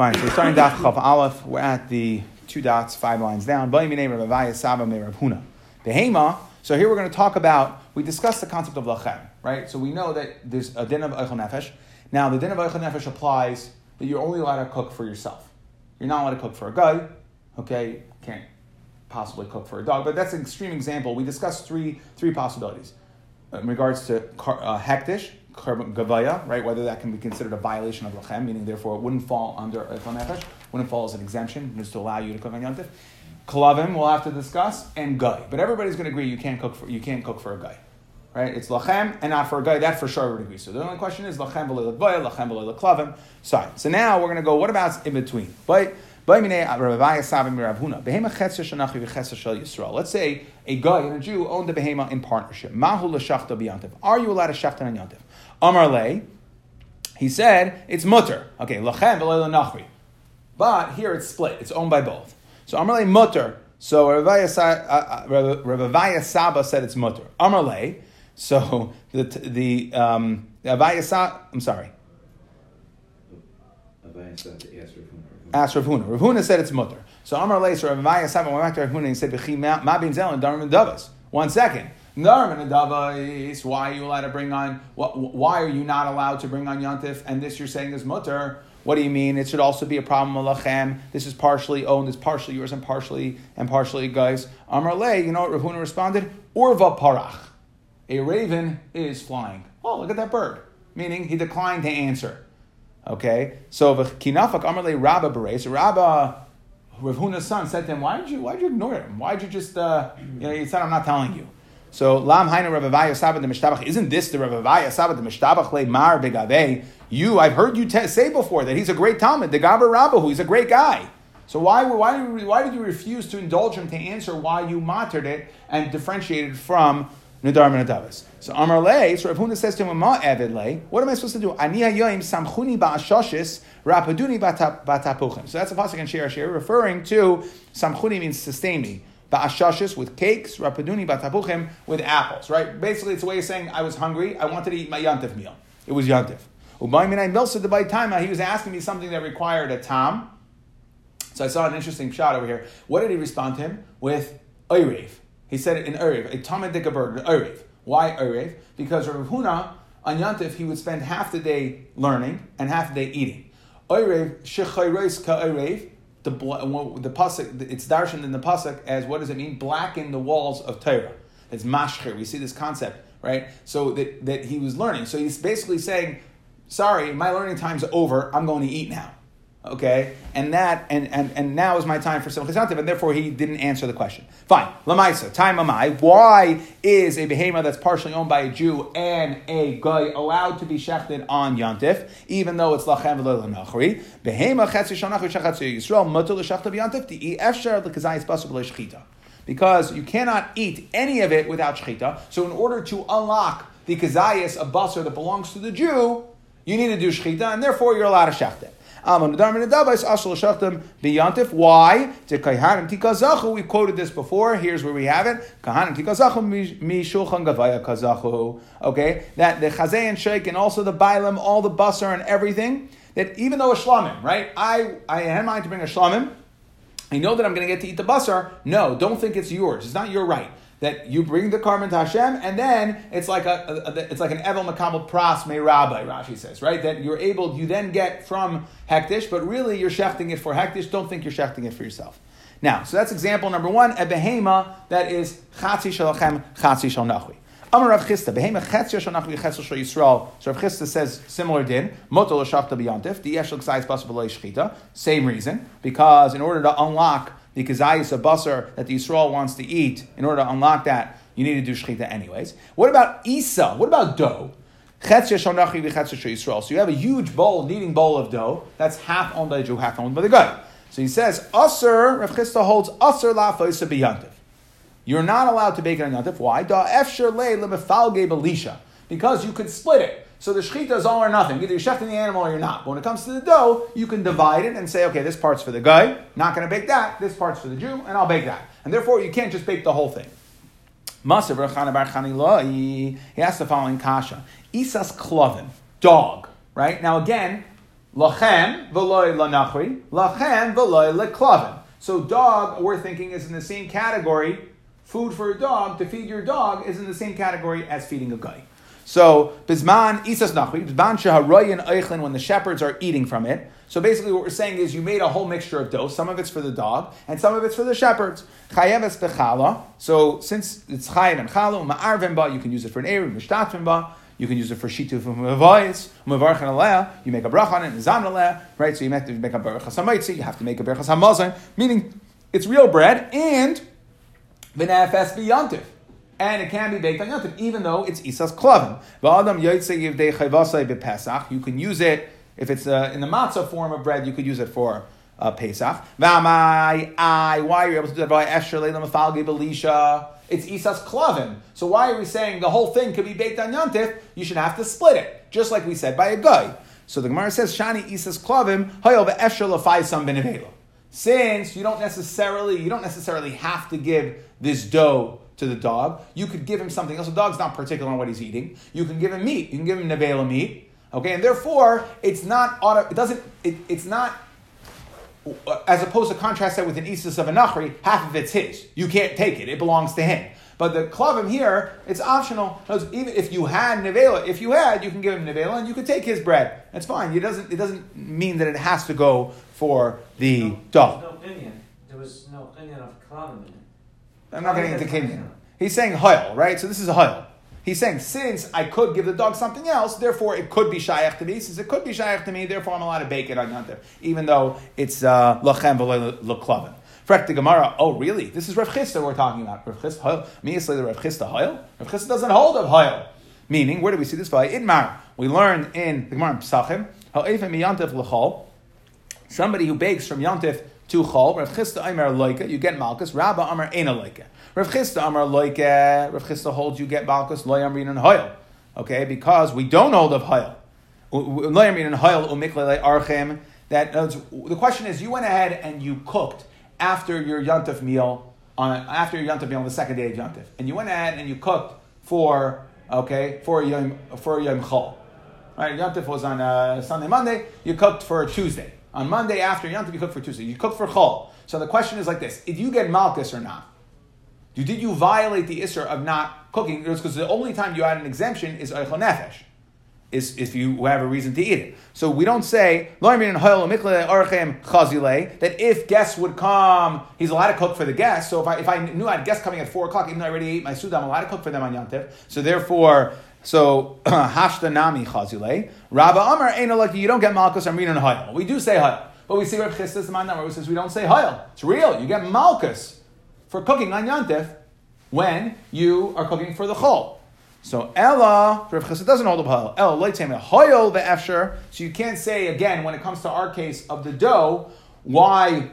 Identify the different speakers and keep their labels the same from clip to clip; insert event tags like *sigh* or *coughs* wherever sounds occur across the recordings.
Speaker 1: Fine, so we're starting Daf Chav Aleph. We're at the two dots, five lines down. Behema. So here we're going to talk about, we discussed the concept of lachem, right? So we know that there's a din of eichel nefesh. Now, the din of eichel nefesh applies that you're only allowed to cook for yourself. You're not allowed to cook for a guy, okay? Can't possibly cook for a dog, but that's an extreme example. We discussed three, three possibilities in regards to uh, hekdesh, gavaya, right? Whether that can be considered a violation of lachem, meaning therefore it wouldn't fall under eichel nefesh, wouldn't fall as an exemption, just to allow you to cook on yontif. Kalavim we'll have to discuss, and guy. But everybody's going to agree you can't cook for you can't cook for a guy, right? It's lachem and not for a guy. That for sure would agree. So the only question is lachem below lachem below klavim. So so now we're going to go. What about in between? But uh, Let's say a guy and a Jew own the behema in partnership. Are you allowed to shachta on yantiv? Amar le, he said it's mutter. Okay, lachem nachri. But here it's split. It's owned by both. So Amar le mutter. So Ravavaya Saba said it's mutter. Amar le. So *laughs* the the um, Avaya Saba. I'm sorry. Asked Rav Huna. Rav Huna said it's mutter. So Amar Leis, Rav Avaya Saba went back to Rav Huna and said, "V'chi ma bin zel and darim and davas." One second. Why are you allowed to bring on? Why are you not allowed to bring on yontif? And this you're saying is mutter. What do you mean? It should also be a problem of lachem. This is partially owned, it's partially yours, and partially and partially guys. Amar Le, you know what Rav Huna responded? Urva parach. A raven is flying. Oh, look at that bird. Meaning he declined to answer. Okay, so kinafak amarle Rabba beres Rabba Rav Huna's son said to him, "Why did you Why did you ignore him? Why did you just uh, you know?" He said, "I'm not telling you." So lam hainu Ravavaya Sabbath the Mishtabach. Isn't this the Ravavaya Sabbath the Mishtabach le Mar begave? You, I've heard you te- say before that he's a great Talmud, the Gaber Rabbahu. He's a great guy. So why, why, why did you refuse to indulge him to answer why you mattered it and differentiated from Nadar and Adavis? So Amar Le, so Rav Huna says to him, Evid Le, what am I supposed to do? Ani hayoim samchuni ba'ashoshis rapaduni batapuchim. So that's a pasuk in Shir Shir referring to samchuni means sustain me. Ba'ashoshis with cakes, rapaduni batapuchim with apples, right? Basically, it's a way of saying I was hungry, I wanted to eat my yantif meal. It was yantif. He was asking me something that required a tam. So I saw an interesting shot over here. What did he respond to him? With Oyrev. He said it in Oyrev, a tamid bird, Oyrev. Why Erev? Because Rav Huna, on Yantif, he would spend half the day learning and half the day eating. Ka Erev, the, the pasuk, it's darshan in the pasuk as what does it mean? Blacken the walls of Torah. It's mashcher. We see this concept, right? So that, that he was learning. So he's basically saying, sorry, my learning time's over. I'm going to eat now. Okay, and that and, and, and now is my time for simchas and therefore he didn't answer the question. Fine, lamaisa time amai. Why is a behema that's partially owned by a Jew and a guy allowed to be shechted on yantif, even though it's lachem v'lo Behema chetzi shonach v'shachatzu Yisrael mutter l'shachta b'yantif di efshar l'kazayis basu b'lo Because you cannot eat any of it without shechita. So in order to unlock the kazayis a basar that belongs to the Jew, you need to do shechita, and therefore you're allowed to shecht it. Why? We quoted this before. Here's where we have it. Okay, that the chazay and sheikh and also the bailam, all the basar and everything. That even though a shlamim, right? I I in mind to bring a shlamim. I know that I'm going to get to eat the basar. No, don't think it's yours. It's not your right that you bring the carbon to Hashem, and then it's like a, a, a it's like an Evel Makabel Pras Me Rabbi, Rashi says, right? That you're able, you then get from Hekdesh, but really you're shechting it for Hekdesh. Don't think you're shechting it for yourself. Now, so that's example number one, a behema that is Chatzi Shalachem, Chatzi Shal Nachui. Amar Rav Chisda, behema Chetzi Shal Nachui, Chetzi Shal Yisrael. So Rav Chisda says similar din, Moto L'Shachta B'yantif, the Yeshel Ksayis Basar Shchita, same reason, because in order to unlock the kazayis of basar that the Yisrael wants to eat, in order to unlock that, you need to do shechita anyways. What about isa? What about dough? So you have a huge bowl, kneading bowl of dough. That's half owned by the Jew, half owned by the guy. So he says, Aser, Rav Chisda holds Aser la biyantiv. You're not allowed to bake it on yantiv. Why? Da efsher le belisha. Because you could split it. So the shechita is all or nothing. Either you're shechting the animal or you're not. But when it comes to the dough, you can divide it and say, okay, this part's for the guy, not going to bake that. This part's for the Jew, and I'll bake that. And therefore, you can't just bake the whole thing. He asked the following kasha: Isas klovin, dog. Right now, again, lachem v'loy lanachri, lachem v'loy leklavim. So dog, we're thinking, is in the same category. Food for a dog to feed your dog is in the same category as feeding a guy. So bisman isas nachri, bisman shaharoyin eichlin when the shepherds are eating from it. So basically, what we're saying is you made a whole mixture of dough. Some of it's for the dog, and some of it's for the shepherds. Chayeves bechala. So since it's chayev and chala, ma'arvim ba, you can use it for an erev, mishtatvim ba. You can use it for shituf and mavayis, mavarchan aleh. You make a bracha on it, nizam aleh, right? So you have to make a berachas hamaitzi. You have to make a berachas hamazon, meaning it's real bread and v'nafes biyantiv and it can be baked on Yontif, even though it's Isas Klavim. You can use it if it's uh, in the matzah form of bread, you could use it for uh, Pesach. Why are you able to do that by Esher Leila Mafalgi Belisha? It's Isas Klavim. So why are we saying the whole thing could be baked on Yontif? You should have to split it, just like we said by a guy. So the Gemara says, Shani Isas Klavim, Hayel Ve'esher Lefaisam Benevela. Since you don't necessarily, you don't necessarily have to give this dough to the dog. You could give him something else. The dog's not particular on what he's eating. You can give him meat. You can give him nevela meat. Okay, and therefore it's not auto, it doesn't it, it's not as opposed to contrast that with an Isis of a Nachri, half of it's his. You can't take it; it belongs to him. But the klavim here, it's optional. Even if you had nevela, if you had, you can give him nevela and you can take his bread. That's fine. It doesn't. It doesn't mean that it has to go for the
Speaker 2: no,
Speaker 1: dog.
Speaker 2: There was no opinion. There was no opinion of klavim in it.
Speaker 1: I'm not getting into kinyan. He's saying hoil, right? So this is a hoil. He's saying, since I could give the dog something else, therefore it could be shayach to me. Since it could be shayach to me, therefore I'm allowed to bake it on Yantav, even though it's uh, lachem v'leklavin. Frek the Gemara, oh really? This is Rav Chisda we're talking about. Rav Chisda, hoil. Me is the Rav Chisda hoil. Rav Chisda doesn't hold of hoil. Meaning, where do we see this by? Idmar. We learn in the Gemara in Pesachim, ha'efem miyantif l'chol. Somebody who bakes from yantif to chol. Rav Chisda Aimer loika, you get malchus. Rabba Amar ena loika. Rav Chisda Amar Loike, Rav Chisda holds you get Balkus Loy Amrin and Hoyel. Okay, because we don't hold of Hoyel. Loy Amrin and Hoyel Umiklele Archem. That the question is, you went ahead and you cooked after your Yontif meal on after your Yontif meal on the second day of Yontif, and you went ahead and you cooked for okay for Yom for Yom Chol. Right, Yontif was on uh, Sunday, Monday. You cooked for Tuesday. On Monday after Yontif, you cooked for Tuesday. You cook for Chol. So the question is like this: Did you get Malchus or not? Did you violate the Isser of not cooking? Because the only time you add an exemption is Eichel Nefesh, is if you have a reason to eat it. So we don't say, that if guests would come, he's allowed to cook for the guests. So if I, if I knew I had guests coming at 4 o'clock, even though I already ate my suda, I'm allowed to cook for them on Yantiv. So therefore, so *clears throat* hashta nami chazile. Rabba Amar like you don't get malchus I'm reading hayel. We do say hayel, but we see Reb Chistis the man who says we don't say hayel. It's real. You get malchus for cooking on Yantif when you are cooking for the chol. So Ella, Rav Chisda doesn't hold the ha'il. Ella loitzem the be'efsher. So you can't say again when it comes to our case of the dough why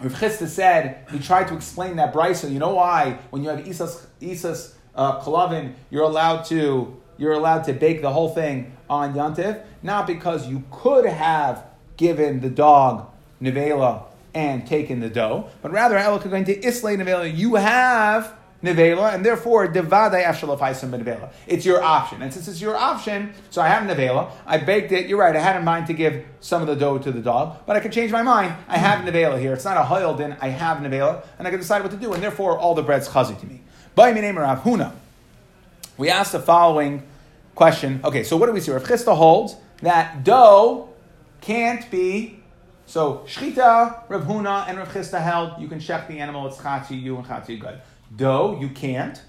Speaker 1: Rav Chisda said he tried to explain that brisa. You know why when you have isas isas uh, you're allowed to you're allowed to bake the whole thing on yantiv, not because you could have given the dog nevela and taken the dough, but rather going to islay nevela. You have nevela, and therefore devadai afshalafaisim nevela. It's your option, and since it's your option, so I have nevela. I baked it. You're right. I had in mind to give some of the dough to the dog, but I could change my mind. I have nevela here. It's not a hoildin. I have nevela, and I can decide what to do, and therefore all the bread's chazi to me. By me name Rav Huna. We asked the following question. Okay, so what do we see? Rav Chisda holds that dough can't be so shchita, Rav Huna, and Rav Chisda held you can check the animal. It's chachi you and chachi good. Dough you can't,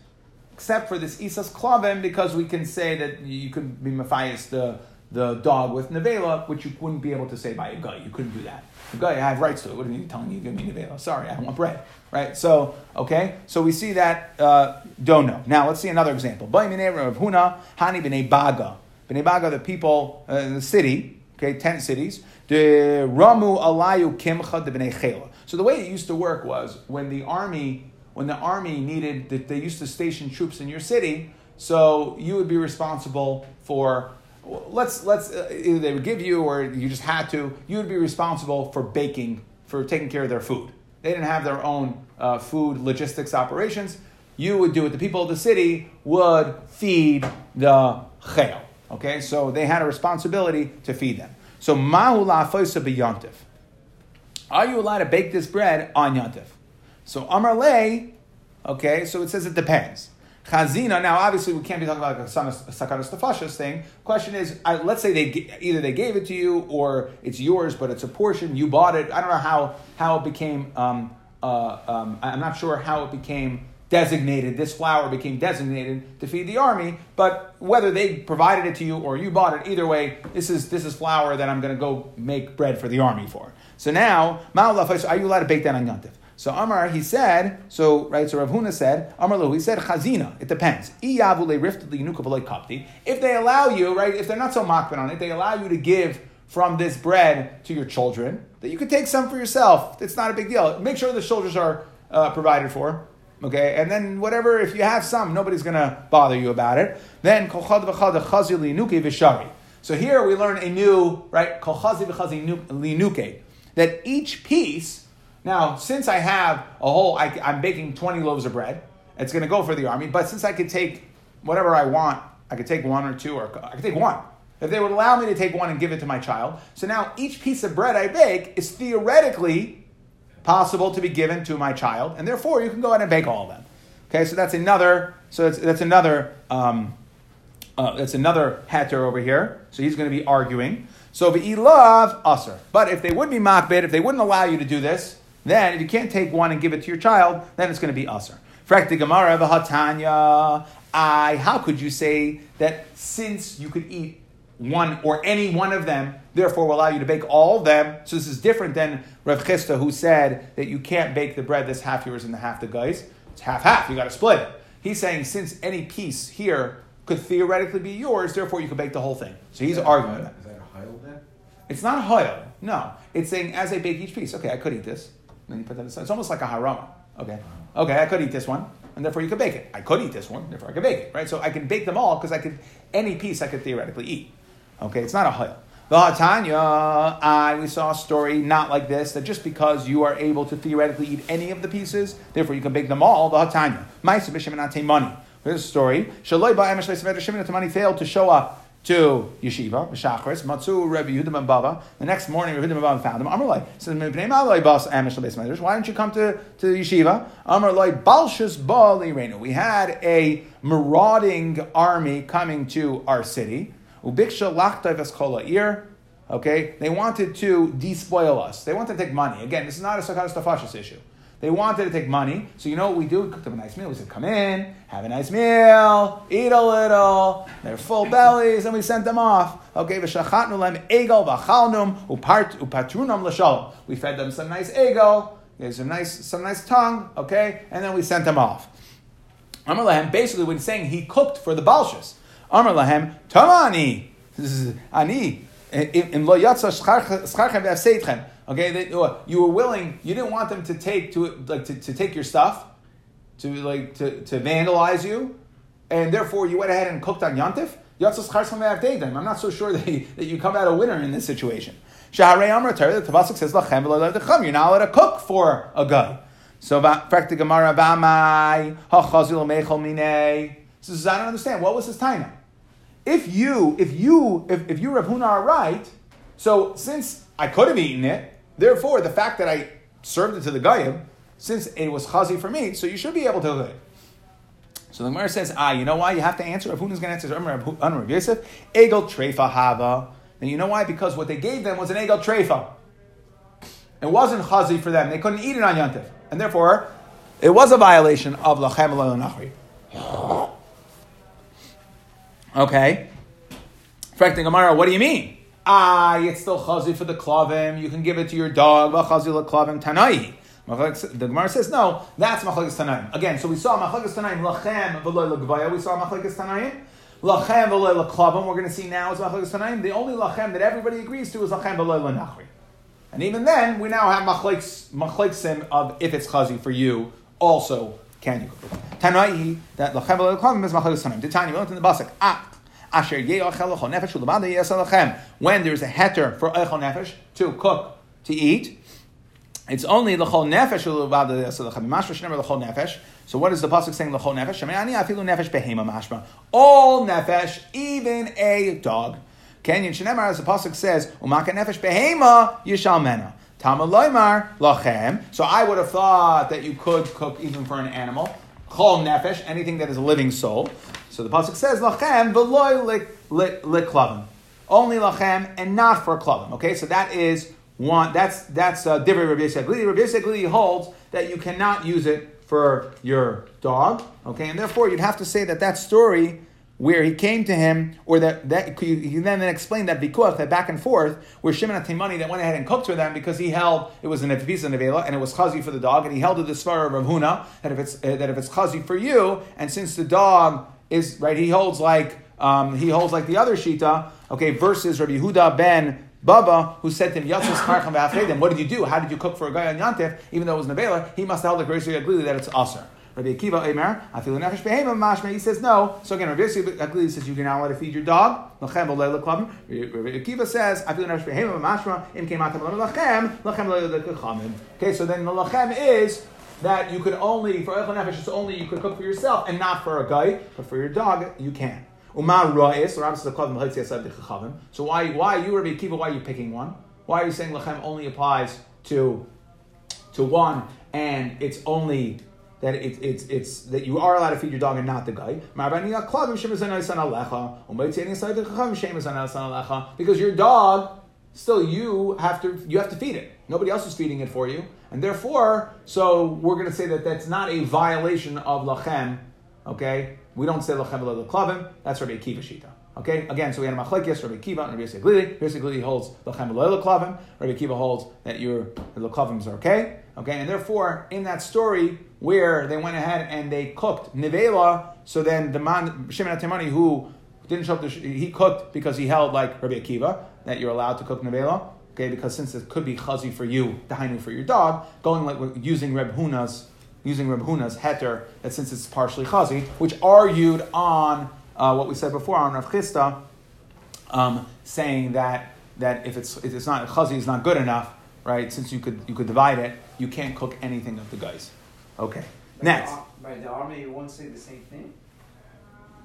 Speaker 1: except for this isas klavim because we can say that you could be mafias the the dog with nevela, which you wouldn't be able to say by a guy. You couldn't do that. A guy, I have rights to it. What are you telling me? Give me nevela. Sorry, I want bread. Right. So okay. So we see that uh, don't know. Now let's see another example. Rav Huna, Hani b'nei Baga. B'nei Baga, the people uh, in the city. Okay, ten cities. The Ramu Alayu Kimcha de Bnei Chela. So the way it used to work was when the army, when the army needed, they used to station troops in your city, so you would be responsible for let's let's uh, either they would give you or you just had to you would be responsible for baking for taking care of their food they didn't have their own uh, food logistics operations you would do it the people of the city would feed the chayil okay so they had a responsibility to feed them So mahu la'afoisa b'yantiv. Are you allowed to bake this bread on yantiv? So Amar Le, okay, so it says it depends. Chazina, now obviously we can't be talking about like a sakaras tefashas thing. Question is, I, let's say they either they gave it to you or it's yours, but it's a portion, you bought it. I don't know how, how it became, um, uh, um, I'm not sure how it became designated, this flour became designated to feed the army, but whether they provided it to you or you bought it, either way, this is, this is flour that I'm going to go make bread for the army for. So now, are you allowed to bake that on Yantif? So Amar, he said, so right, so Rav Huna said, Amar Lo, he said, Chazina, it depends. If they allow you, right, if they're not so makban on it, they allow you to give from this bread to your children, that you could take some for yourself. It's not a big deal. Make sure the soldiers are uh, provided for. Okay, and then whatever, if you have some, nobody's to bother you about it. Then, so here we learn a new, right, that each piece now, since I have a whole, I, am baking 20 loaves of bread, it's going to go for the army, but since I could take whatever I want, I could take one or two, or I could take one. If they would allow me to take one and give it to my child, so now each piece of bread I bake is theoretically possible to be given to my child, and therefore you can go ahead and bake all of them. Okay, so that's another, so that's, that's another, um, uh, that's another hatter over here. So he's going to be arguing. So the love usher. But if they would be makbid, if they wouldn't allow you to do this, then, if you can't take one and give it to your child, then it's going to be usr. Frakti Gemara v'hatanya. I. How could you say that since you could eat one or any one of them, therefore will allow you to bake all of them? So this is different than Rav Chisda, who said that you can't bake the bread that's half yours and the half the guy's. It's half half. You got to split it. He's saying since any piece here could theoretically be yours, therefore you could bake the whole thing. So he's arguing
Speaker 3: that. Is that a hoil then?
Speaker 1: It's not a hoil. No, it's saying as I bake each piece. Okay, I could eat this. Then you put that aside. It's almost like a harama. Okay. Okay, I could eat this one, and therefore you could bake it. I could eat this one, therefore I could bake it. Right? So I can bake them all because I could any piece I could theoretically eat. Okay, it's not a hayal. Tanya, I we saw a story not like this that just because you are able to theoretically eat any of the pieces, therefore you can bake them all. The Tanya, money. Here's a story. Shaloi money failed to show up to yeshiva, Shachris, Matsu Rabbi Yehuda ben Baba. The next morning, Rabbi Yehuda ben Baba found him. Amrlai says, Why don't you come to, to yeshiva? Amrlai Balshus Reinu. We had a marauding army coming to our city. Ubiksha Lachtay Veskola Ir. Okay, they wanted to despoil us. They wanted to take money. Again, this is not a Sakadas Tafashis issue. They wanted to take money. So you know what we do? We cooked them a nice meal. We said, come in, have a nice meal, eat a little. They're full bellies, and we sent them off. Okay, v'shachatnu lem egel v'chalnum l'shalom. We fed them some nice egel, gave some nice, some nice tongue, okay, and then we sent them off. Amar lahem, basically when he's saying he cooked for the Balshas. Amar lahem, tamani. *laughs* Ani. In lo yatsa scharchem v'afseitchem. Okay, they, you were willing. You didn't want them to take to like to, to take your stuff, to like to, to vandalize you, and therefore you went ahead and cooked on yantif. I'm not so sure *laughs* that, you, that you come out a winner in this situation. Shaharei Amr the Tabasik says lachem You're not allowed to cook for a guy. So praktik Gemara v'amai hachazil mechol minei. Says I don't understand. What was his time? If you, if you, if, if you Rav Huna are right, so since I could have eaten it, Therefore, the fact that I served it to the Goyim, since it was chazi for me, so you should be able to it. So the Gemara says, ah, you know why you have to answer? Rav is going to answer Rav Yosef, Egel Trefa Hava. And you know why? Because what they gave them was an Egel Trefa. It wasn't chazi for them. They couldn't eat it on Yantif. And therefore, it was a violation of Lachem Nachri. Okay. Fracting Gemara, what do you mean? Ah, it's still chazi for the klavim. You can give it to your dog. Chazi klavim tanai. The Gemara says no. That's machlekes tanaim. Again, so we saw machlekes tanaim lachem v'loy legvaya. We saw machlekes tanaim lachem v'loy leklavim. We're going to see now is machlekes tanaim. The only lachem that everybody agrees to is lachem v'loy lenachri. And even then, we now have machleksim of if it's chazi for you. Also, can you? Tanai that lachem v'loy leklavim is machlekes tanaim. Did Tanya we went in the basik. Ah. When there's a heter for echol nefesh to cook to eat, it's only l'chol nefesh l'chol nefesh. So what is the pasuk saying l'chol nefesh? All nefesh, even a dog. Kenyan Shenemar, as the pasuk says, "Umaka nefesh behema yishalmena." Tama loymar lachem. So I would have thought that you could cook even for an animal. Chol nefesh, anything that is a living soul. So the pasuk says lachem v'loy liklavim. Only lachem and not for klavim. Okay, so that is one. That's that's uh, divrei Rabbi Yisrael. Rabbi Yisrael holds that you cannot use it for your dog. Okay, and therefore you'd have to say that that story where he came to him, or that, that he then, then explained that because that back and forth, where Shimon Atimani that went ahead and cooked for them because he held it was an of nevela and it was chazi for the dog, and he held it the svara of Rav Huna that if it's uh, that if it's chazi for you, and since the dog is right, he holds like um, he holds like the other shita, okay, versus Rabbi Yehuda ben Baba, who said to him, Yatzis *coughs* Karcham what did you do? How did you cook for a guy on Yantif, even though it was Nevela? He must have held the grace that it's Aser. Rabbi Akiva I feel nefesh behema mashma. He says no. So again, Rabbi Aglili says you can now let to feed your dog. Lachem Rabbi Akiva says feel nefesh behema mashma. Im kematam lachem lachem Okay, so then the lachem is that you could only for echel nefesh, it's only you could cook for yourself and not for a guy, but for your dog you can. So why why you Rabbi Akiva? Why are you picking one? Why are you saying lachem only applies to to one and it's only that it, it's it's that you are allowed to feed your dog and not the guy. Because your dog still you have to you have to feed it. Nobody else is feeding it for you, and therefore, so we're going to say that that's not a violation of lachem. Okay, we don't say lachem klavim. That's Rabbi Akiva shita. Okay, again, so we had a machlekes, Rabbi Akiva and Rabbi Yosef Glili. Rabbi Yosef Glili holds lachem klavim. Rabbi Akiva holds that your the klavim are okay. Okay, and therefore, in that story where they went ahead and they cooked nevela, so then the man Shimon Atimani who didn't show up, the, he cooked because he held like Rabbi Akiva that you're allowed to cook nevela. Okay, because since it could be chazi for you, dahainu for your dog, going like using Reb Huna's using Reb Huna's heter that since it's partially chazi, which argued on uh, what we said before on Rav Chisda, um, saying that that if it's if it's not chazi is not good enough, right? Since you could you could divide it, you can't cook anything of the guys. Okay.
Speaker 2: By
Speaker 1: Next.
Speaker 2: The, by the army, you won't say the same thing.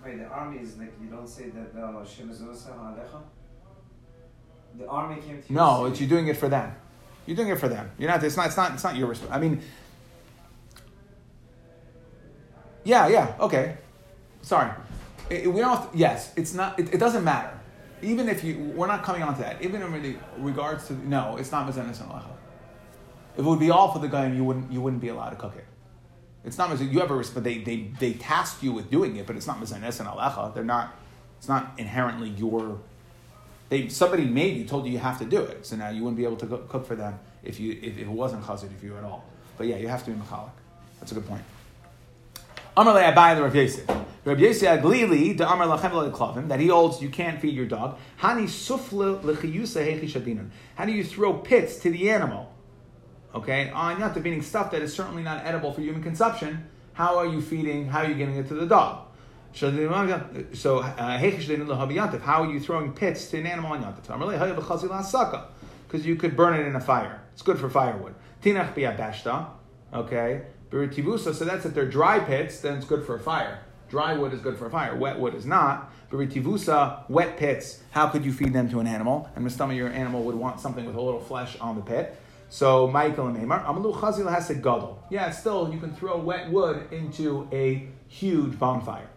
Speaker 2: By the army is like you don't say that uh, alecha. The army came to you.
Speaker 1: No, it's you're doing it for them. You're doing it for them. You're not. It's not. It's not. It's not your response. I mean. Yeah. Yeah. Okay. Sorry. It, we don't. yes. It's not. It, it doesn't matter even if you, we're not coming on to that. Even in regards to no, it's not mizanis and. If it would be all for the guy, you wouldn't you wouldn't be allowed to cook it. It's not. You ever, but they they they task you with doing it, but it's not mizanis and alecha. They're not. It's not inherently your. They somebody made you told you you have to do it, so now you wouldn't be able to cook for them if you if, if it wasn't chazid for you at all. But yeah, you have to be mechalik. That's a good point. Amalei Abai the Rav Yosef. Rav Yosef Aglili the Amar Lachem Klavim that he holds you can't feed your dog. Hani sufle lechiyusa hechishadinan. How do you throw pits to the animal? Okay, on yata meaning stuff that is certainly not edible for human consumption. How are you feeding? How are you giving it to the dog? So uh, how are you throwing pits to an animal on yantav? Because you could burn it in a fire. It's good for firewood. Okay. So that's if they're dry pits, then it's good for a fire. Dry wood is good for a fire. Wet wood is not. Beritivusa, wet pits, how could you feed them to an animal? And Mustama, your animal would want something with a little flesh on the pit. So Michael and Amar, Amalu Chazil has a gadol. Yeah, still you can throw wet wood into a huge bonfire.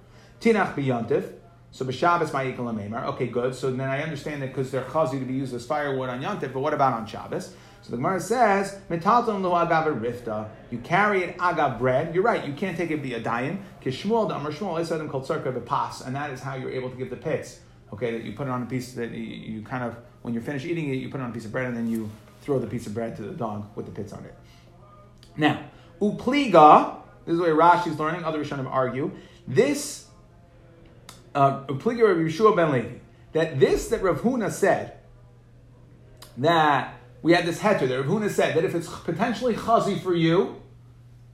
Speaker 1: Tinach biyantiv. So b'Shabbos Michael and Amar. Okay, good. So then I understand that because they're chazi to be used as firewood on Yantiv, but what about on Shabbos? So the Gemara says, "Metalton lo agav rifta." You carry it agav bread. You're right. You can't take it via dayan. Kishmuel the Amar Shmuel them called circa pas, and that is how you're able to give the pits. Okay, that you put it on a piece that you, you kind of when you're finished eating it, you put it on a piece of bread, and then you throw the piece of bread to the dog with the pits on it. Now, upliga. This is where Rashi is learning. Other Rishonim argue this. Uh, upliga Rav Yeshua ben Levi that this that Rav Huna said that we had this heter that Rav Huna said that if it's potentially chazi for you,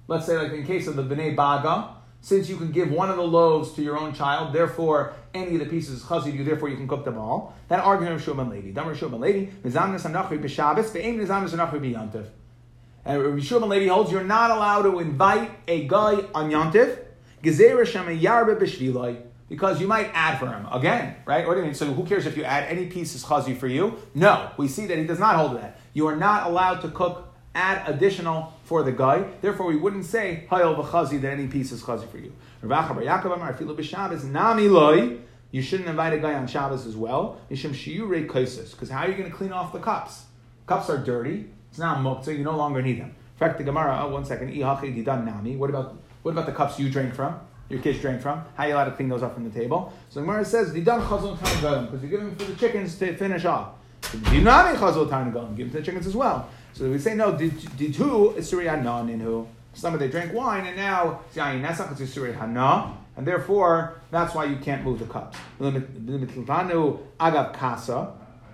Speaker 1: let's say like in case of the bnei baga, since you can give one of the loaves to your own child, therefore any of the pieces is chazi to you, therefore you can cook them all. That argument of Shulman lady, Damar Shulman lady, nizamnas anachri b'Shabbos, ve'em nizamnas anachri b'Yantiv. And Shulman lady holds you're not allowed to invite a guy on Yantiv. Gezerah shema yarbe b'shvilai. because you might add for him again, right? What do you mean? So who cares if you add any pieces chazi for you? No, we see that he does not hold that. You are not allowed to cook add additional for the guy. Therefore, we wouldn't say hayol v'chazi that any piece is chazi for you. You shouldn't invite a guy on Shabbos as well. Because how are you going to clean off the cups? Cups are dirty. It's not muktzah. You no longer need them. In fact, the Gemara. Oh, one second. What about what about the cups you drank from? Your kids drank from? How are you allowed to clean those up from the table? So the Gemara says didan because you're giving for the chickens to finish off. Dinami chazon. Give them to the chickens as well. So we say no. Ditu isuri hana inhu. Some of they drank wine and now yayin. That's not considered hana, and therefore that's why you can't move the cups.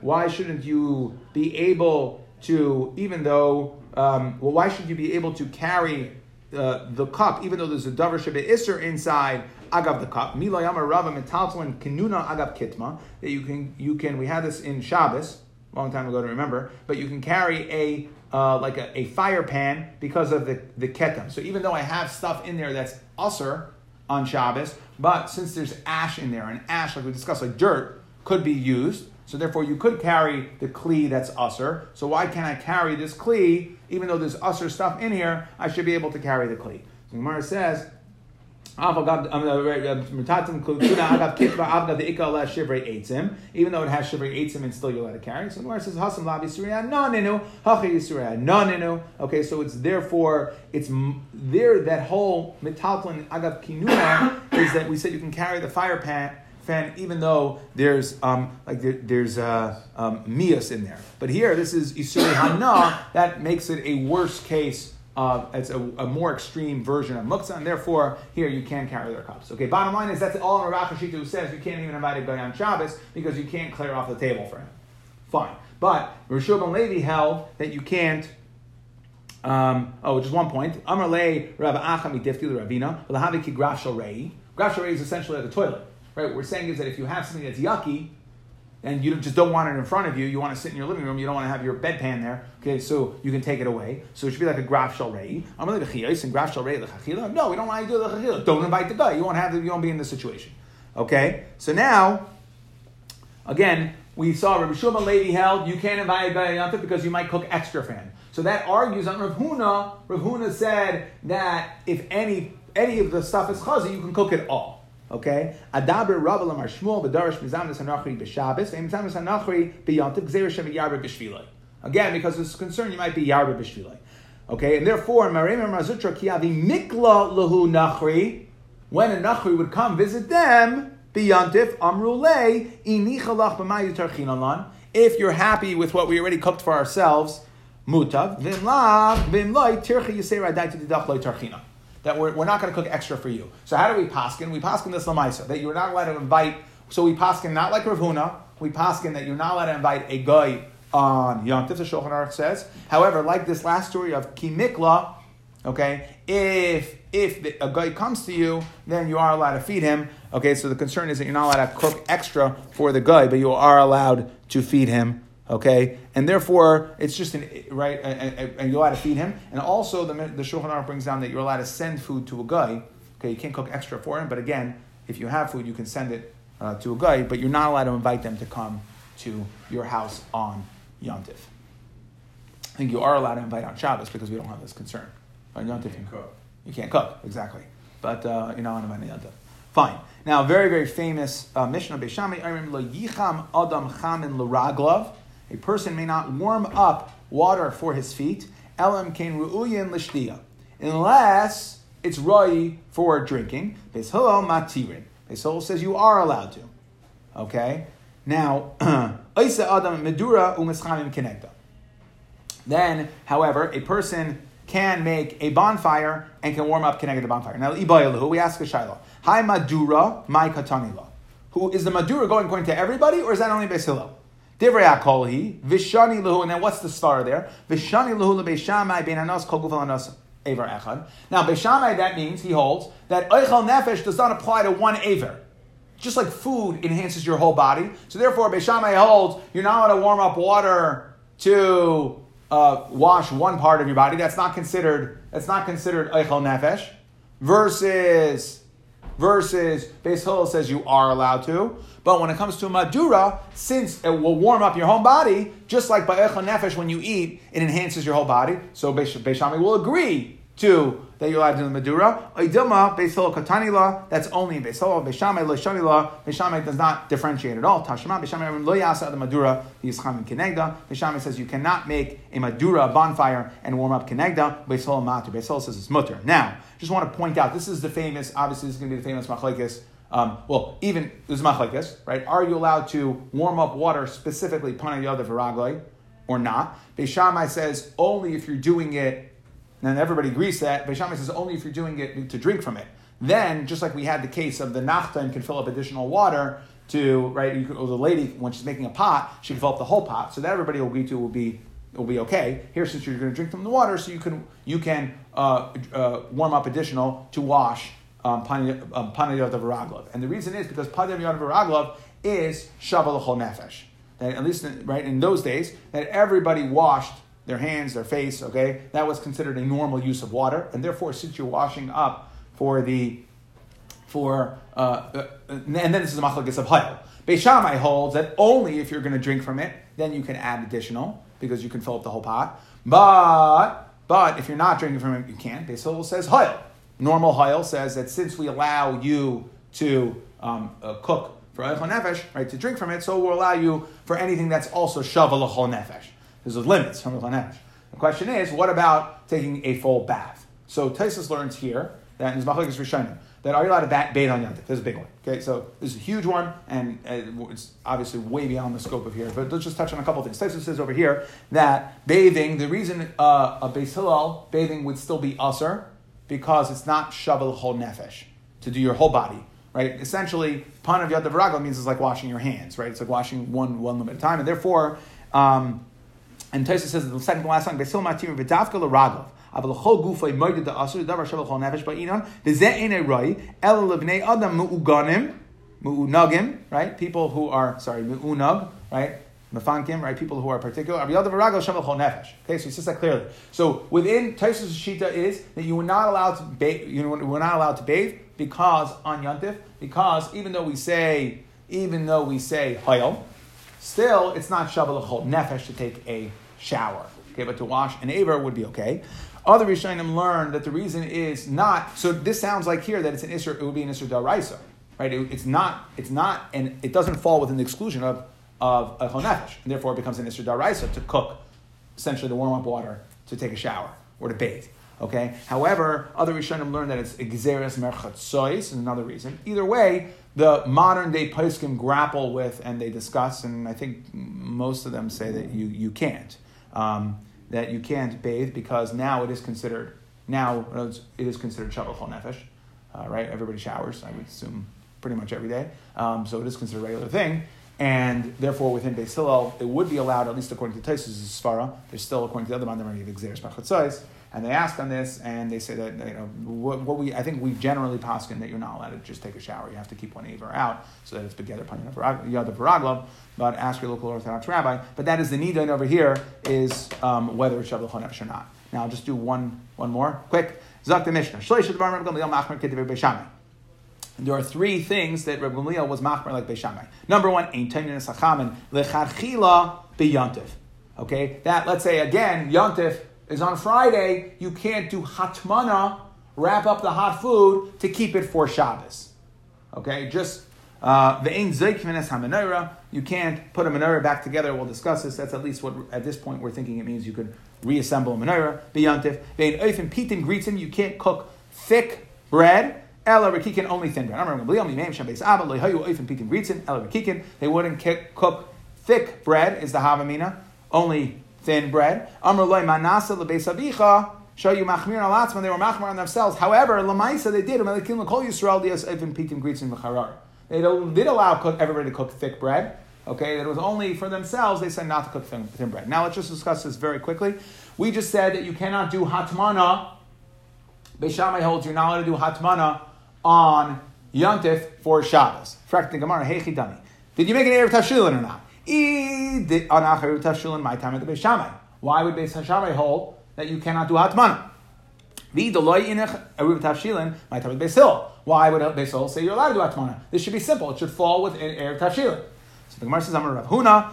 Speaker 1: Why shouldn't you be able to, even though, um, well, why should you be able to carry uh, the cup, even though there's a davar shebe iser inside agav the cup? Mila yama rava metaltlin kenuna agav kitma. That you can, you can. We had this in Shabbos long time ago to remember, but you can carry a uh, like a, a, fire pan because of the, the ketam. So even though I have stuff in there that's usser on Shabbos, but since there's ash in there, and ash, like we discussed, like dirt, could be used, so therefore you could carry the kli that's usser. So why can't I carry this kli, even though there's usser stuff in here, I should be able to carry the kli. So Gemara says, even though it has shivrei eitzim and still you're allowed to carry. So the Gemara says, Hasam lavi surya noninu, hachi surya. Okay, so it's therefore, it's there, that whole metaltlin agav kinuna is that we said you can carry the fire pan, fan even though there's um, like there, there's uh, um, mias in there. But here, this is isuri hana, that makes it a worse case uh, it's a, a, more extreme version of muktzah, and therefore here you can carry their cups. Okay, bottom line is that's all Rav Hashita who says you can't even invite a guy on Shabbos because you can't clear off the table for him. Fine, but Rosh and Levi held that you can't. Um, oh, just one point. Amar le Rav Achami Difti Ravina Lahaviki Graf Rei. Graf Rei is essentially like a toilet, right? What we're saying is that if you have something that's yucky, and you just don't want it in front of you, you want to sit in your living room, you don't want to have your bedpan there, okay, so you can take it away. So it should be like a graf shal rei. I'm like a and graf shal rei No, we don't want to do the chachila. Don't invite the guy. You won't have the, you won't be in this situation. Okay? So now, again, we saw Rabbi Shulman Levi held you can't invite a guy because you might cook extra him. So that argues on Rav Huna. Rav Huna said that if any any of the stuff is chazi, you can cook it all. Okay? Adaber Shmuel hanachri. Again, because it's concerned you might be yarbe b'shvilei. Okay, and therefore, Marim Mazutra Kiavi Mikla Lahu Nachri, when a Nachri would come visit them, Biyantif Amrule, Inichalach B'mayu if you're happy with what we already cooked for ourselves, Mutav, Vimla, Vimloi, Tirchi Yisera Daiti Didach Loi Tarchina that we're, we're not going to cook extra for you. So how do we paskin? We paskin this lamaisa that you're not allowed to invite. So we paskin not like Ravuna. We paskin that you're not allowed to invite a guy on Yom Tif. The Shulchan Aruch says. However, like this last story of Kimikla, okay, if if the, a guy comes to you, then you are allowed to feed him. Okay, so the concern is that you're not allowed to cook extra for the guy, but you are allowed to feed him Okay, and therefore it's just an right, and, you're allowed to feed him. And also the the Shulchan Aruch brings down that you're allowed to send food to a guy. Okay, you can't cook extra for him, but again, if you have food, you can send it uh, to a guy, but you're not allowed to invite them to come to your house on Yom Tif. I think you are allowed to invite on Shabbos because we don't have this concern. On Yom Tif, you, you can't cook exactly, but uh, you're not allowed to invite on Yom Tif. Fine. Now, very very famous uh, Mishnah Beishami. I remember yicham adam chamin l'raglav. A person may not warm up water for his feet, elam kain ru'uyin unless it's roi for drinking. Beis Hillel matirin. Beis Hillel says you are allowed to. Okay? Now, *clears throat* Isa adam medura u'mischamim kenegda. Then, however, a person can make a bonfire and can warm up connected the bonfire. Now, ibayalu, we ask a shiloh. Hi madura, my katanila. Who is the madura going according to everybody, or is that only Beis Hillel? Divrei Akolhi, Vishani Luhu, and then what's the star there? Vishani Luhu Lebeishamai Ben Anos Kol Aver Echad. Now, Beishamai, that means, he holds, that Eichel Nefesh does not apply to one Aver. Just like food enhances your whole body. So therefore, Beishamai holds, you're not going to warm up water to uh, wash one part of your body. That's not considered, that's not considered Eichel Nefesh. Versus versus Beis Hillel says you are allowed to. But when it comes to Madura, since it will warm up your whole body, just like Ba'echa Nefesh, when you eat, it enhances your whole body. So Beis Shammai will agree to that you're allowed to do the Madura. Oidilma, Beis Hillel Katanila, that's only in Beis Hillel. Beis Shammai, Lo Shamila, Beis Shammai does not differentiate at all. Tashema, Beis Shammai, Lo Yasa the Madura, Yischam and Kenegda. Beis Shammai says you cannot make a Madura, bonfire, and warm up Kenegda. Beis Hillel Matur. Beis Hillel says it's mutter. Now, just want to point out, this is the famous, obviously this is going to be the famous Machlekes um, well, even this is machlekes, right? Are you allowed to warm up water specifically panay yadav or not? Beishamai says only if you're doing it, and everybody agrees that. Beishamai says only if you're doing it to drink from it. Then, just like we had the case of the nachtan can fill up additional water to right, you could, the lady when she's making a pot, she can fill up the whole pot. So that everybody will agree to will be will be okay. Here, since you're going to drink from the water, so you can you can uh, uh, warm up additional to wash um, Panayot um, of Varaglov. And the reason is because Panayot of Varaglov is Shavalachol Nefesh. That at least right in those days, that everybody washed their hands, their face, okay? That was considered a normal use of water. And therefore, since you're washing up for the, for, uh, uh, and then this is a machlokes of Hayel. Beishamai holds that only if you're going to drink from it, then you can add additional because you can fill up the whole pot. But, but if you're not drinking from it, you can't. Beisol says Hayel normal Hayel says that since we allow you to um, uh, cook for Eichel Nefesh, right, to drink from it, so we'll allow you for anything that's also Shaval Eichel Nefesh. There's limits from Eichel Nefesh. The question is, what about taking a full bath? So Taisus learns here that in Zmachlik is Rishonim, that are you allowed to bathe on Yom This is a big one. Okay, so this is a huge one, and uh, it's obviously way beyond the scope of here. But let's just touch on a couple things. Taisus says over here that bathing, the reason uh, a Beis Hillel bathing would still be usher because it's not shavel whole nefesh to do your whole body, right? Essentially, pan of yad v'ragla means it's like washing your hands, right? It's like washing one one limit at a time, and therefore, um, and Taisa says the second to last song, besil matir v'davka l'raglav. אבל לכל גופי מוידד האסור, דבר שווה לכל נפש בעינון, וזה אין הראי, אלא לבני אדם מעוגנים, מעונגים, right? People who are, sorry, מעונג, right? Mefankim, right? People who are particular. Okay, so he says that clearly. So within Taisus Shita is that you were not allowed to bathe, you were not allowed to bathe because on Yantif, because even though we say, even though we say Hayel, still it's not Shabalachol Nefesh to take a shower. Okay, but to wash an Aver would be okay. Other Rishonim learn that the reason is not, so this sounds like here that it's an Isser, it would be an Isser Daraisa. Right? It, it's not, it's not, and it doesn't fall within the exclusion of of a chonefesh, and therefore it becomes an isra daraisa to cook, essentially the warm up water to take a shower or to bathe. Okay. However, other Rishonim learn that it's exeris merchatzois is another reason. Either way, the modern day poskim grapple with and they discuss, and I think most of them say that you you can't um, that you can't bathe because now it is considered now it is considered shabbos nefesh, uh, right? Everybody showers, I would assume, pretty much every day. Um, so it is considered a regular thing and therefore within Beis Hillel, it would be allowed, at least according to Taisus' Svara, there's still, according to the other Mandamari, of Xeris Bachatzais, and they ask on this, and they say that, you know, what, what we, I think we generally poskin that you're not allowed to just take a shower, you have to keep one Aver out, so that it's together upon the Yad Varaglov, but ask your local Orthodox rabbi, but that is the Nidon over here, is um, whether it's Shabbat Chonesh or not. Now, I'll just do one, one more, quick. Zak the Mishnah. There are three things that Reb Gamliel was machmer like Beishamai. Number one, ein teinin sachamen lecharchila beyantif. Okay, that let's say again, yantif is on Friday. You can't do hatmana, wrap up the hot food to keep it for Shabbos. Okay, just uh, the ein zeikmenes hamenora. You can't put a menorah back together. We'll discuss this. That's at least what at this point we're thinking it means. You could reassemble a menorah. Beyantif. Vein oifen pitin gritzim. You can't cook thick bread. Ella Rikikin, only thin bread. I remember They wouldn't cook thick bread, is the Havamina, only thin bread. Amr loy manasa lebeis show you machmir alatzman, they were machmir on themselves. However, lamaisa they did. They did allow cook, everybody to cook thick bread. Okay, that it was only for themselves. They said not to cook thin, thin bread. Now let's just discuss this very quickly. We just said that you cannot do hatmana. Beishamai holds you're not allowed to do hatmana on Yontif for Shabbos. The Gemara, hey chidami. Did you make an Erev Tavshilin or not? Tavshilin, my time at the Beis Shammai. Why would Beis Shammai hold that you cannot do Hatman? my time at Hatmana? Why would Beis Hillel say you're allowed to do Atmana? This should be simple. It should fall within Erev Tavshilin. So the Gemara says, "Amar Rav Huna,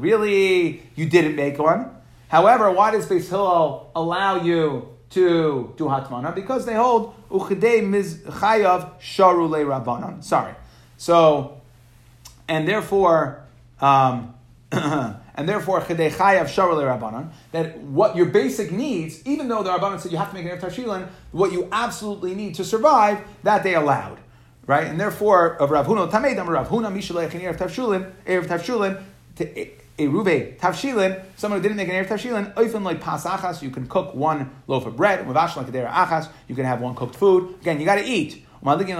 Speaker 1: really, you didn't make one. However, why does Beis Hillel allow you to do Hatmana? Because they hold Uchidei Miz Chayav Sharule Rabbanon. Sorry. So, and therefore, um, *coughs* and therefore Chidei Chayav Sharule Rabbanon, that what your basic needs, even though the Rabbanon said you have to make an Erev Tavshilin, what you absolutely need to survive, that they allowed. Right? And therefore, of Rav Huna, Tamedam Rav Huna, Mishalech, and Erev Tavshulin, Erev Tavshulin, Eruve Tavshilin, someone who didn't make an Erev Tavshilin, Oifen like Pas Achas, you can cook one loaf of bread, Mavash like Achas, you can have one cooked food. Again, you got to eat. You could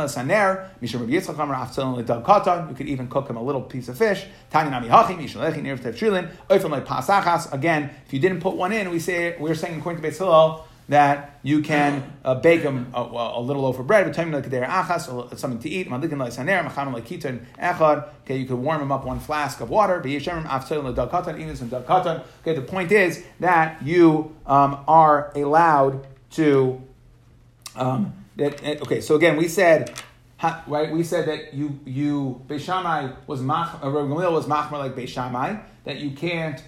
Speaker 1: even cook him a little piece of fish. Again, if you didn't put one in, we say we're saying according to Beis Hillel that you can uh, bake them a, a, little loaf of bread, something to eat. Okay, you could warm them up one flask of water. Okay, the point is that you um, are allowed to. Um, that eh, okay. So again, we said right. We said that you you Beishamai was mach, uh, Gamliel was machmer like Beishamai that you can't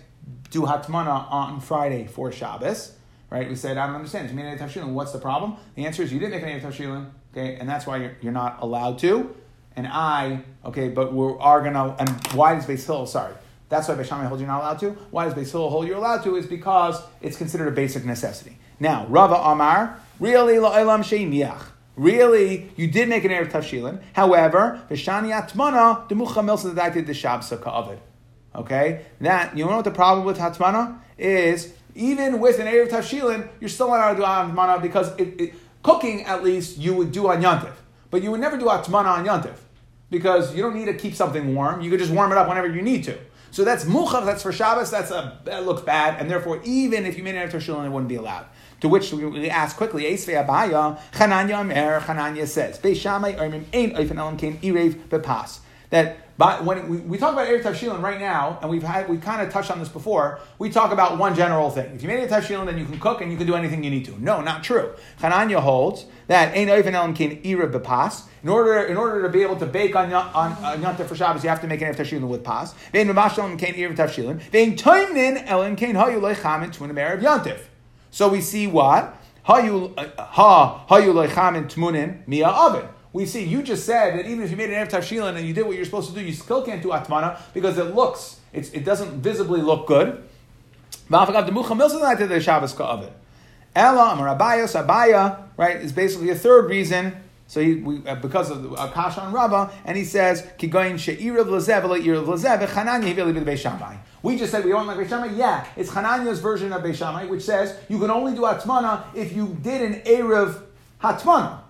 Speaker 1: do hatmana on Friday for Shabbos. Right? We said I don't understand. You made an tafshilin. What's the problem? The answer is you didn't make any tafshilin. Okay, and that's why you're, you're not allowed to. And I okay, but we are gonna. And why does Beis Hill? Sorry. That's why Beishamai holds you're not allowed to. Why does Beis Hill hold you're allowed to? Is because it's considered a basic necessity. Now, Rava Amar, really la'olam sheiniach. Really, you did make an Erev Tavshilin. However, Vishani Atmana, the Mucha Milsa the Shabsa Ka'avid. Okay? That, you know what the problem with Hatmana is? Even with an Erev Tavshilin, you're still not allowed to do Atmana because it, it, cooking, at least, you would do on Yantiv. But you would never do Atmana on Yantiv because you don't need to keep something warm. You could just warm it up whenever you need to. So that's Muchav, that's for Shabbos, that's a, that looks bad, and therefore, even if you made an Erev Tavshilin, it wouldn't be allowed. To which we ask quickly, Esve Abaya, Chananya Mer, Chananya says, Beishamai Ermim Ein Oifen Elam Kain Irev Bepas. That but when we, we talk about Erev Tavshilin right now, and we've had we kind of touched on this before, we talk about one general thing. If you made a Tavshilin, then you can cook and you can do anything you need to. No, not true. Chananya holds that Ein Oifen Elam Kain Irev Bepas. In order, in order to be able to bake on, on, on Yontif for Shabbos, you have to make an Erev Tavshilin with pas. Vein Mamashal Kain Erev Tavshilin. Vein Toimnin Elam Kain Hayu Lechamin Tunim Erev Yontif. So we see what? Uh, ha hayu leichamin tmunin mia oven. We see you just said that even if you made an erev tavshilin and you did what you're supposed to do, you still can't do atmana because it looks, it doesn't visibly look good. Ella Amar Abaya, right, is basically a third reason so he, we, uh, because of Akasha and Rabbah, and he says, Kigoyin We just said we don't like Beishamai. Yeah, it's Hananiah's version of Beishamai, which says you can only do Atmana if you did an Erev Hatmana.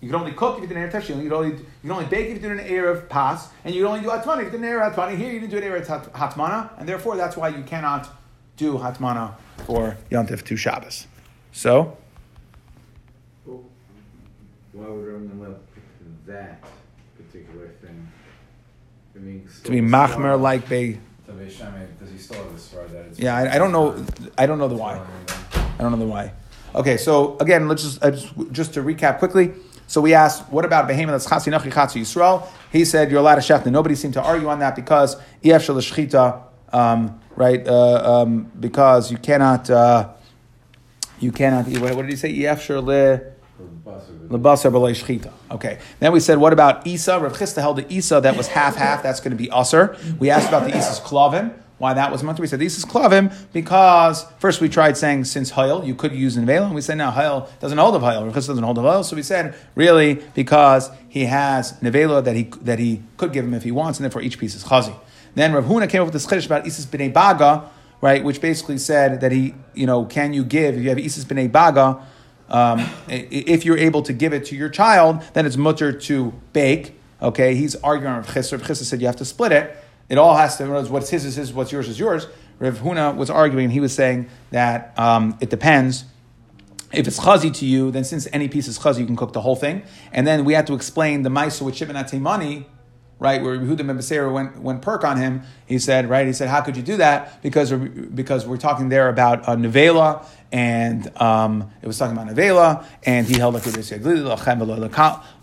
Speaker 1: You can only cook if you did an Erev. You can only you can only bake if you did an Erev Pas, and you can only do Hatmana if you did an Erev Hatmana. Here you didn't do an Erev Hatmana, and therefore that's why you cannot do Hatmana for Yontif to Shabbos. So.
Speaker 3: Why would Rabban pick that particular thing? I mean,
Speaker 1: to be machmer like they.
Speaker 3: Does he still have the svar that
Speaker 1: Yeah, I, I, don't know. I don't know the why. I don't know the why. Okay, so again, let's just just, just to recap quickly. So we asked, what about behemoth that's chatzi nachi chatzi Yisrael? He said you're allowed to shechta. Nobody seemed to argue on that because ef shel um, right? Uh, um, because you cannot, uh, you cannot. What, what did he say? Ef shel. Okay. Then we said, what about Isa? Rav Chisda held the Isa that was half half. That's going to be usr. We asked about the Isa's klavim. Why that was mutter? We said this is klavim because first we tried saying since Hayel you could use nevela, and we said now Hayel doesn't hold of Hayel. Rav Chisda doesn't hold of Hayel, so we said really because he has nevela that he that he could give him if he wants, and therefore each piece is chazi. Then Rav Huna came up with this chiddush about Isis b'nei baga, right, which basically said that he, you know, can you give if you have Isis b'nei baga um, if you're able to give it to your child, then it's mutter to bake. Okay, he's arguing with Chisda. Chisda said you have to split it. It all has to. What's his is his. What's yours is yours. Rav Huna was arguing. He was saying that um, it depends. If it's chazi to you, then since any piece is chazi, you can cook the whole thing. And then we had to explain the ma'isa with shibin money right? Where Yehuda ben went, went perk on him. He said, right? He said, how could you do that? Because, because we're talking there about nevela, and um, it was talking about Nevela, and he held like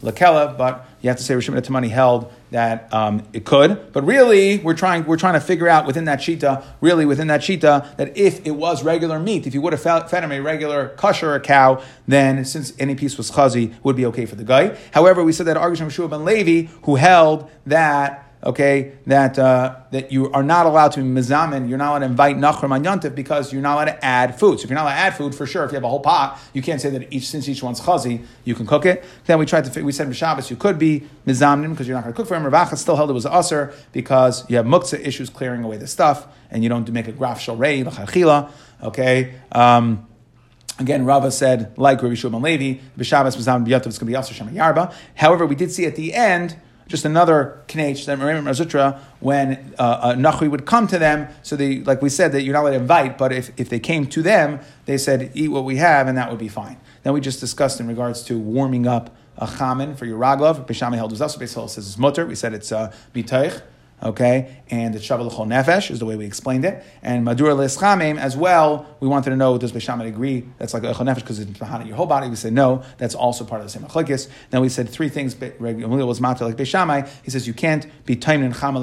Speaker 1: Lakela, but you have to say Rishon Tamani held that um, it could, but really we're trying we're trying to figure out within that shita, really within that shita, that if it was regular meat, if you would have fed him a regular kosher or cow, then since any piece was chazi, would be okay for the guy. However, we said that Argish Shua ben Levi, who held that okay, that uh, that you are not allowed to mizamin, you're not allowed to invite nachrim on yontif because you're not allowed to add food. So if you're not allowed to add food, for sure, if you have a whole pot, you can't say that each since each one's chazi, you can cook it. Then we tried to we said Shabbos you could be mizamin because you're not going to cook for him. Ravacha still held it was usher because you have muktzah issues clearing away the stuff and you don't make a graf shalrei l'chachila. Okay. Um, Again, Rava said, like Rabbi Shulman Levi, B'Shabbos B'Zam B'Yotov, it's going to be Yasser Shema Yarba. However, we did see at the end just another knech that Mar Zutra when uh, a nachri would come to them. So they, like we said, that you're not allowed to invite, but if, if they came to them, they said, eat what we have, and that would be fine. Then we just discussed in regards to warming up a chamin for your raglov. Bishami held was also Beisol says it's mutter. We said it's uh, mitaych okay? And the Shavuot L'chol Nefesh is the way we explained it. And Madura L'eschamim as well, we wanted to know, does Beishamit agree that's like L'chol Nefesh because it's behind your whole body? We said no, that's also part of the same Achlikis. Then we said three things, was like Beishamai. He says you can't be Taim and Chama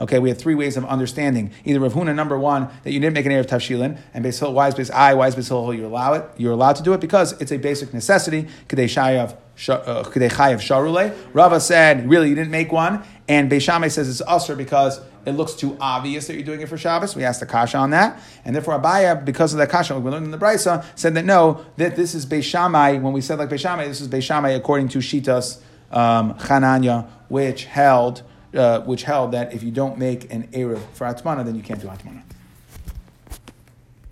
Speaker 1: Okay, we have three ways of understanding. Either Rav Huna, number one, that you didn't make an Air of Tavshilin, and Beis why is Beis I, why is Beis you allow it? You're allowed to do it because it's a basic necessity. Kadei Shayav Sharule. Rava said, really, you didn't make one. And Beishamai says it's usher because it looks too obvious that you're doing it for Shabbos. We asked the kasha on that. And therefore Abaya, because of that kasha, we learned in the Brisa, said that no, that this is Beishamai. When we said like Beishamai, this is Beishamai according to Shitas um, which held uh, which held that if you don't make an Erev for Atmana, then you can't do Atmana.